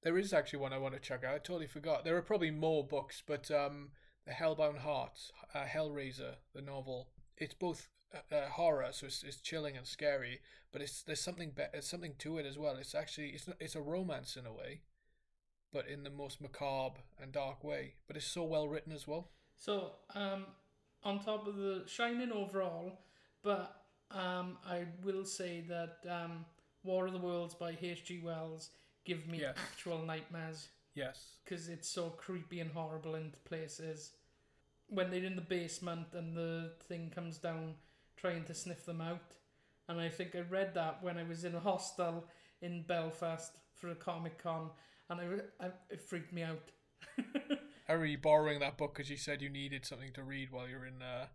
There is actually one I want to check out. I totally forgot. There are probably more books, but um, the Hellbound Hearts, uh, Hellraiser, the novel. It's both uh, uh, horror, so it's, it's chilling and scary, but it's there's something be- there's something to it as well. It's actually it's not, it's a romance in a way, but in the most macabre and dark way. But it's so well written as well. So, um, on top of the shining overall, but um, I will say that um, War of the Worlds by H.G. Wells give me Yes. actual nightmares Yes. because it's so creepy and horrible in places. When they're in the basement and the thing comes down trying to sniff them out. And I think I read that when I was in a hostel in Belfast for a Comic Con, and I, I, it freaked me out. Remember you borrowing that book because you said you needed something to read while you're in uh,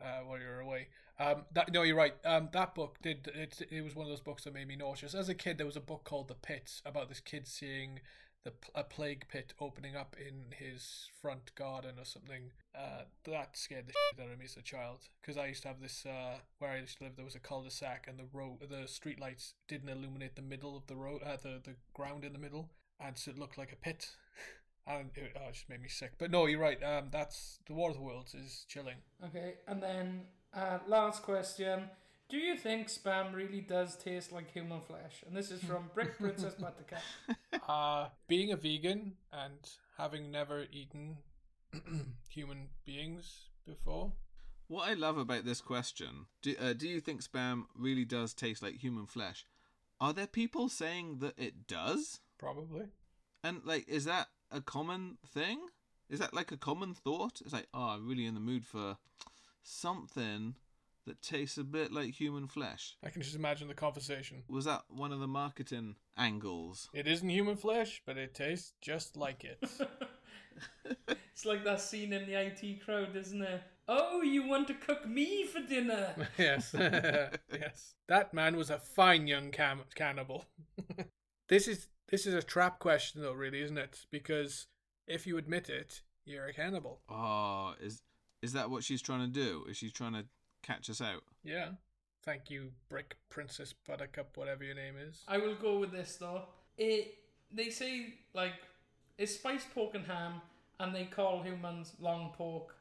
uh while you're away. Um, that no, you're right. Um, that book did it. It was one of those books that made me nauseous. As a kid, there was a book called The Pit about this kid seeing the a plague pit opening up in his front garden or something. Uh, that scared the shit out of me as a child because I used to have this uh where I used to live. There was a cul-de-sac and the road, the street lights didn't illuminate the middle of the road, uh, the the ground in the middle, and so it looked like a pit. And it, oh, it just made me sick. But no, you're right. Um, that's the War of the Worlds is chilling. Okay, and then uh, last question. Do you think spam really does taste like human flesh? And this is from Brick Princess Buttercup. Uh, being a vegan and having never eaten human beings before, What I love about this question, do, uh, do you think spam really does taste like human flesh? Are there people saying that it does? probably. And like, is that a common thing? Is that like a common thought? It's like, oh, I'm really in the mood for something that tastes a bit like human flesh. I can just imagine the conversation. Was that one of the marketing angles? It isn't human flesh, but it tastes just like it. it's like that scene in the IT crowd, isn't it? Oh, you want to cook me for dinner? yes, yes. That man was a fine young cam- cannibal. this is this is a trap question, though, really, isn't it? Because if you admit it, you're a cannibal. Oh, is is that what she's trying to do? Is she trying to catch us out? Yeah. Thank you, Brick Princess Buttercup, whatever your name is. I will go with this though. It they say like it's spiced pork and ham, and they call humans long pork.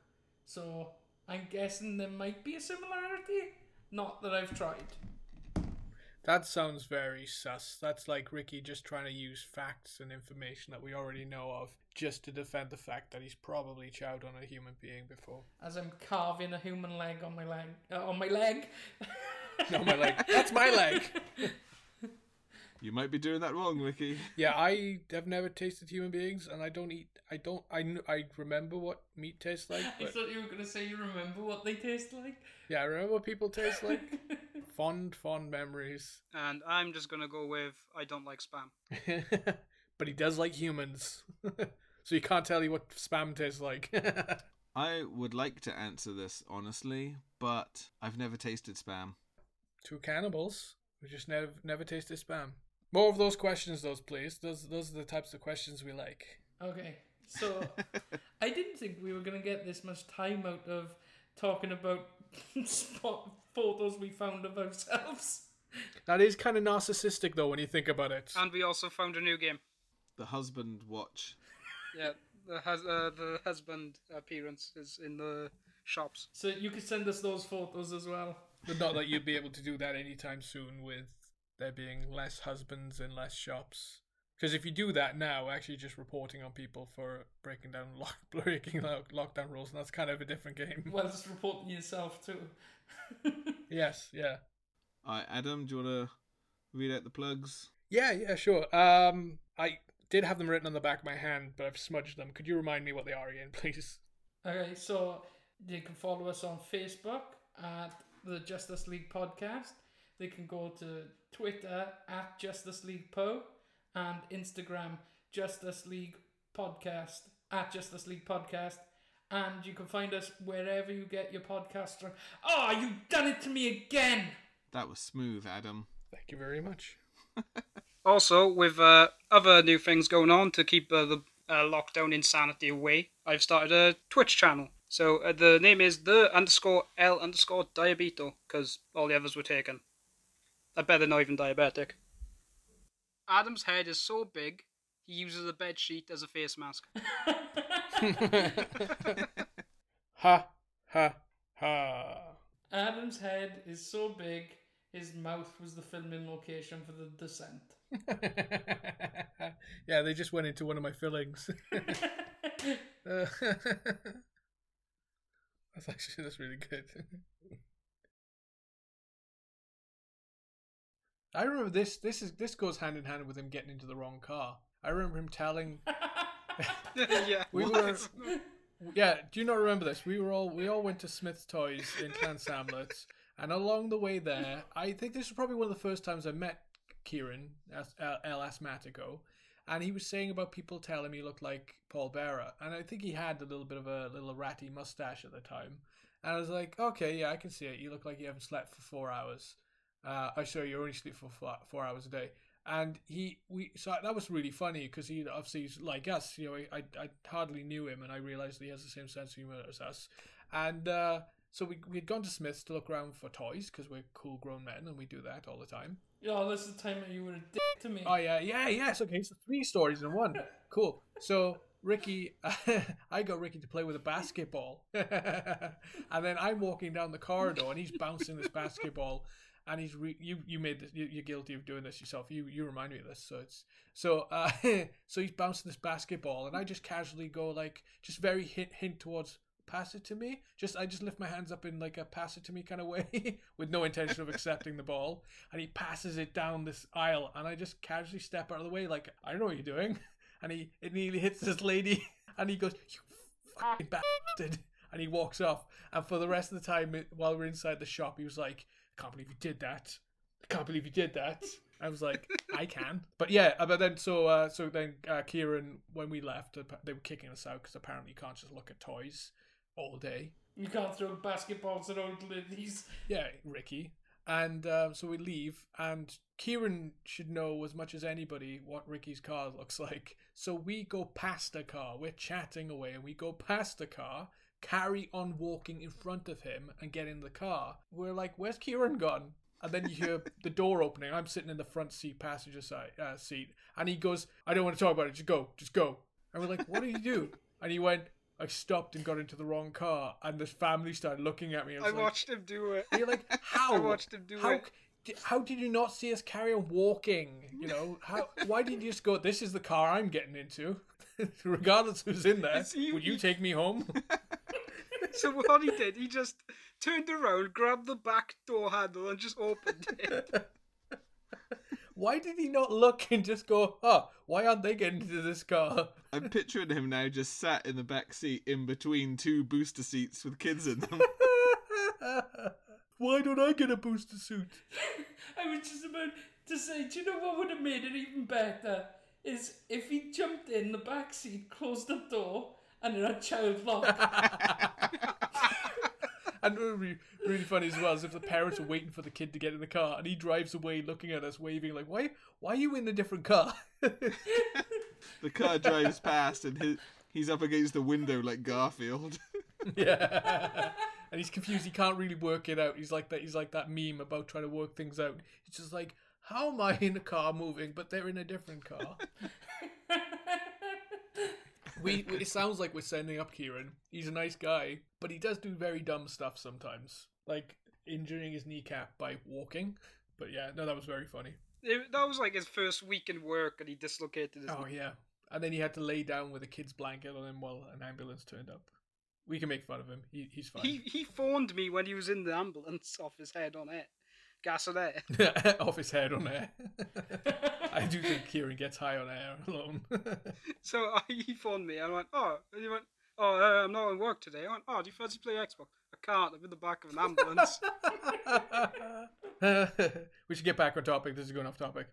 So I'm guessing there might be a similarity. Not that I've tried. That sounds very sus. That's like Ricky just trying to use facts and information that we already know of just to defend the fact that he's probably chowed on a human being before. As I'm carving a human leg on my leg, uh, on my leg. No, my leg. That's my leg. You might be doing that wrong, Ricky. Yeah, I have never tasted human beings, and I don't eat. I don't. I kn- I remember what meat tastes like, I but thought you were gonna say you remember what they taste like. yeah, I remember what people taste like. fond, fond memories. And I'm just gonna go with I don't like spam. but he does like humans, so you can't tell you what spam tastes like. I would like to answer this honestly, but I've never tasted spam. Two cannibals who just never never tasted spam. More of those questions, those please. Those those are the types of questions we like. Okay, so I didn't think we were gonna get this much time out of talking about spot photos we found of ourselves. That is kind of narcissistic, though, when you think about it. And we also found a new game. The husband watch. Yeah, the hus- uh, the husband appearance is in the shops. So you could send us those photos as well. But not that you'd be able to do that anytime soon with there being less husbands and less shops. Because if you do that now, actually just reporting on people for breaking down lock, breaking lock, lockdown rules, and that's kind of a different game. Well, it's reporting yourself too. yes, yeah. All right, Adam, do you want to read out the plugs? Yeah, yeah, sure. Um, I did have them written on the back of my hand, but I've smudged them. Could you remind me what they are again, please? Okay, so they can follow us on Facebook at the Justice League Podcast. They can go to Twitter at Justice League Po and Instagram Justice League Podcast at Justice League Podcast. And you can find us wherever you get your podcast from. Oh, you've done it to me again! That was smooth, Adam. Thank you very much. Also, with uh, other new things going on to keep uh, the uh, lockdown insanity away, I've started a Twitch channel. So uh, the name is the underscore L underscore diabeto because all the others were taken. I bet they're not even diabetic. Adam's head is so big, he uses a bed sheet as a face mask. Ha, ha, ha. Adam's head is so big, his mouth was the filming location for The Descent. yeah, they just went into one of my fillings. Uh, that's actually that's really good. I remember this. This is this goes hand in hand with him getting into the wrong car. I remember him telling. yeah. We were. Yeah, do you not remember this? We were all we all went to Smyths Toys in Llansamlet, and along the way there, I think this was probably one of the first times I met Kieran as- uh, El Asmatico, and he was saying about people telling me he looked like Paul Bearer, and I think he had a little bit of a little ratty mustache at the time, and I was like, okay, yeah, I can see it. You look like you haven't slept for four hours. Uh, I sure you only sleep for four, four hours a day. And he, we, so that was really funny because he obviously he's like us. You know, I, I hardly knew him, and I realized he has the same sense of humor as us. And uh, so we we had gone to Smith's to look around for toys because we're cool grown men and we do that all the time. Oh, this is the time that you were a dick to me. Oh yeah, yeah, yes. Okay, so three stories in one. Cool. So Ricky, I got Ricky to play with a basketball, and then I'm walking down the corridor and he's bouncing this basketball, and he's re- you you made this you, you're guilty of doing this yourself. You you remind me of this. So it's so uh so he's bouncing this basketball, and I just casually go like just very hint hint towards pass it to me. Just I just lift my hands up in like a pass it to me kind of way with no intention of accepting the ball. And he passes it down this aisle and I just casually step out of the way like I don't know what you're doing. And he it nearly hits this lady and he goes, You fucking bastard and he walks off. And for the rest of the time while we're inside the shop, he was like, I can't believe you did that. I can't believe you did that. I was like, I can. But yeah, uh, but then so uh, so then uh, Kieran, when we left, uh, they were kicking us out because apparently you can't just look at toys all day. You can't throw basketballs at old ladies. Yeah, Ricky. And um, so we leave, and Kieran should know as much as anybody what Ricky's car looks like. So we go past a car, we're chatting away, and we go past the car, carry on walking in front of him, and get in the car. We're like, where's Kieran gone? And then you hear the door opening. I'm sitting in the front seat, passenger side uh, seat, and he goes, "I don't want to talk about it. Just go, just go." And we're like, "What did you do?" And he went, "I stopped and got into the wrong car." And the family started looking at me. And I like, watched him do it. you're like, how? I watched him do how, it. How did you not see us carry on walking? You know, how? Why did you just go? This is the car I'm getting into, regardless who's in there. You- Would you take me home? So what he did, he just turned around, grabbed the back door handle, and just opened it. why did he not look and just go? Oh, why aren't they getting into this car? I'm picturing him now just sat in the back seat in between two booster seats with kids in them. why don't I get a booster suit? I was just about to say, do you know what would have made it even better? Is if he jumped in the back seat, closed the door, and it had child lock. And it would be really funny as well is if the parents are waiting for the kid to get in the car and he drives away looking at us waving like why why are you in a different car? The car drives past and his, he's up against the window like Garfield. yeah. And he's confused. He can't really work it out. He's like that he's like that meme about trying to work things out. He's just like how am I in a car moving but they're in a different car we, we it sounds like we're sending up Kieran he's a nice guy but he does do very dumb stuff sometimes like injuring his kneecap by walking but yeah no that was very funny It- that was like his first week in work, and he dislocated his. Oh yeah, and then he had to lay down with a kid's blanket on him while an ambulance turned up. We can make fun of him. He, he's fine. He he phoned me when he was in the ambulance off his head on air, gas on air. off his head on air. I do think Kieran gets high on air alone. So I, he phoned me. and I went, oh, and he went, oh, uh, I'm not in work today. I went, oh, do you fancy play Xbox? I can't. I'm in the back of an ambulance. we should get back on topic. This is going off topic.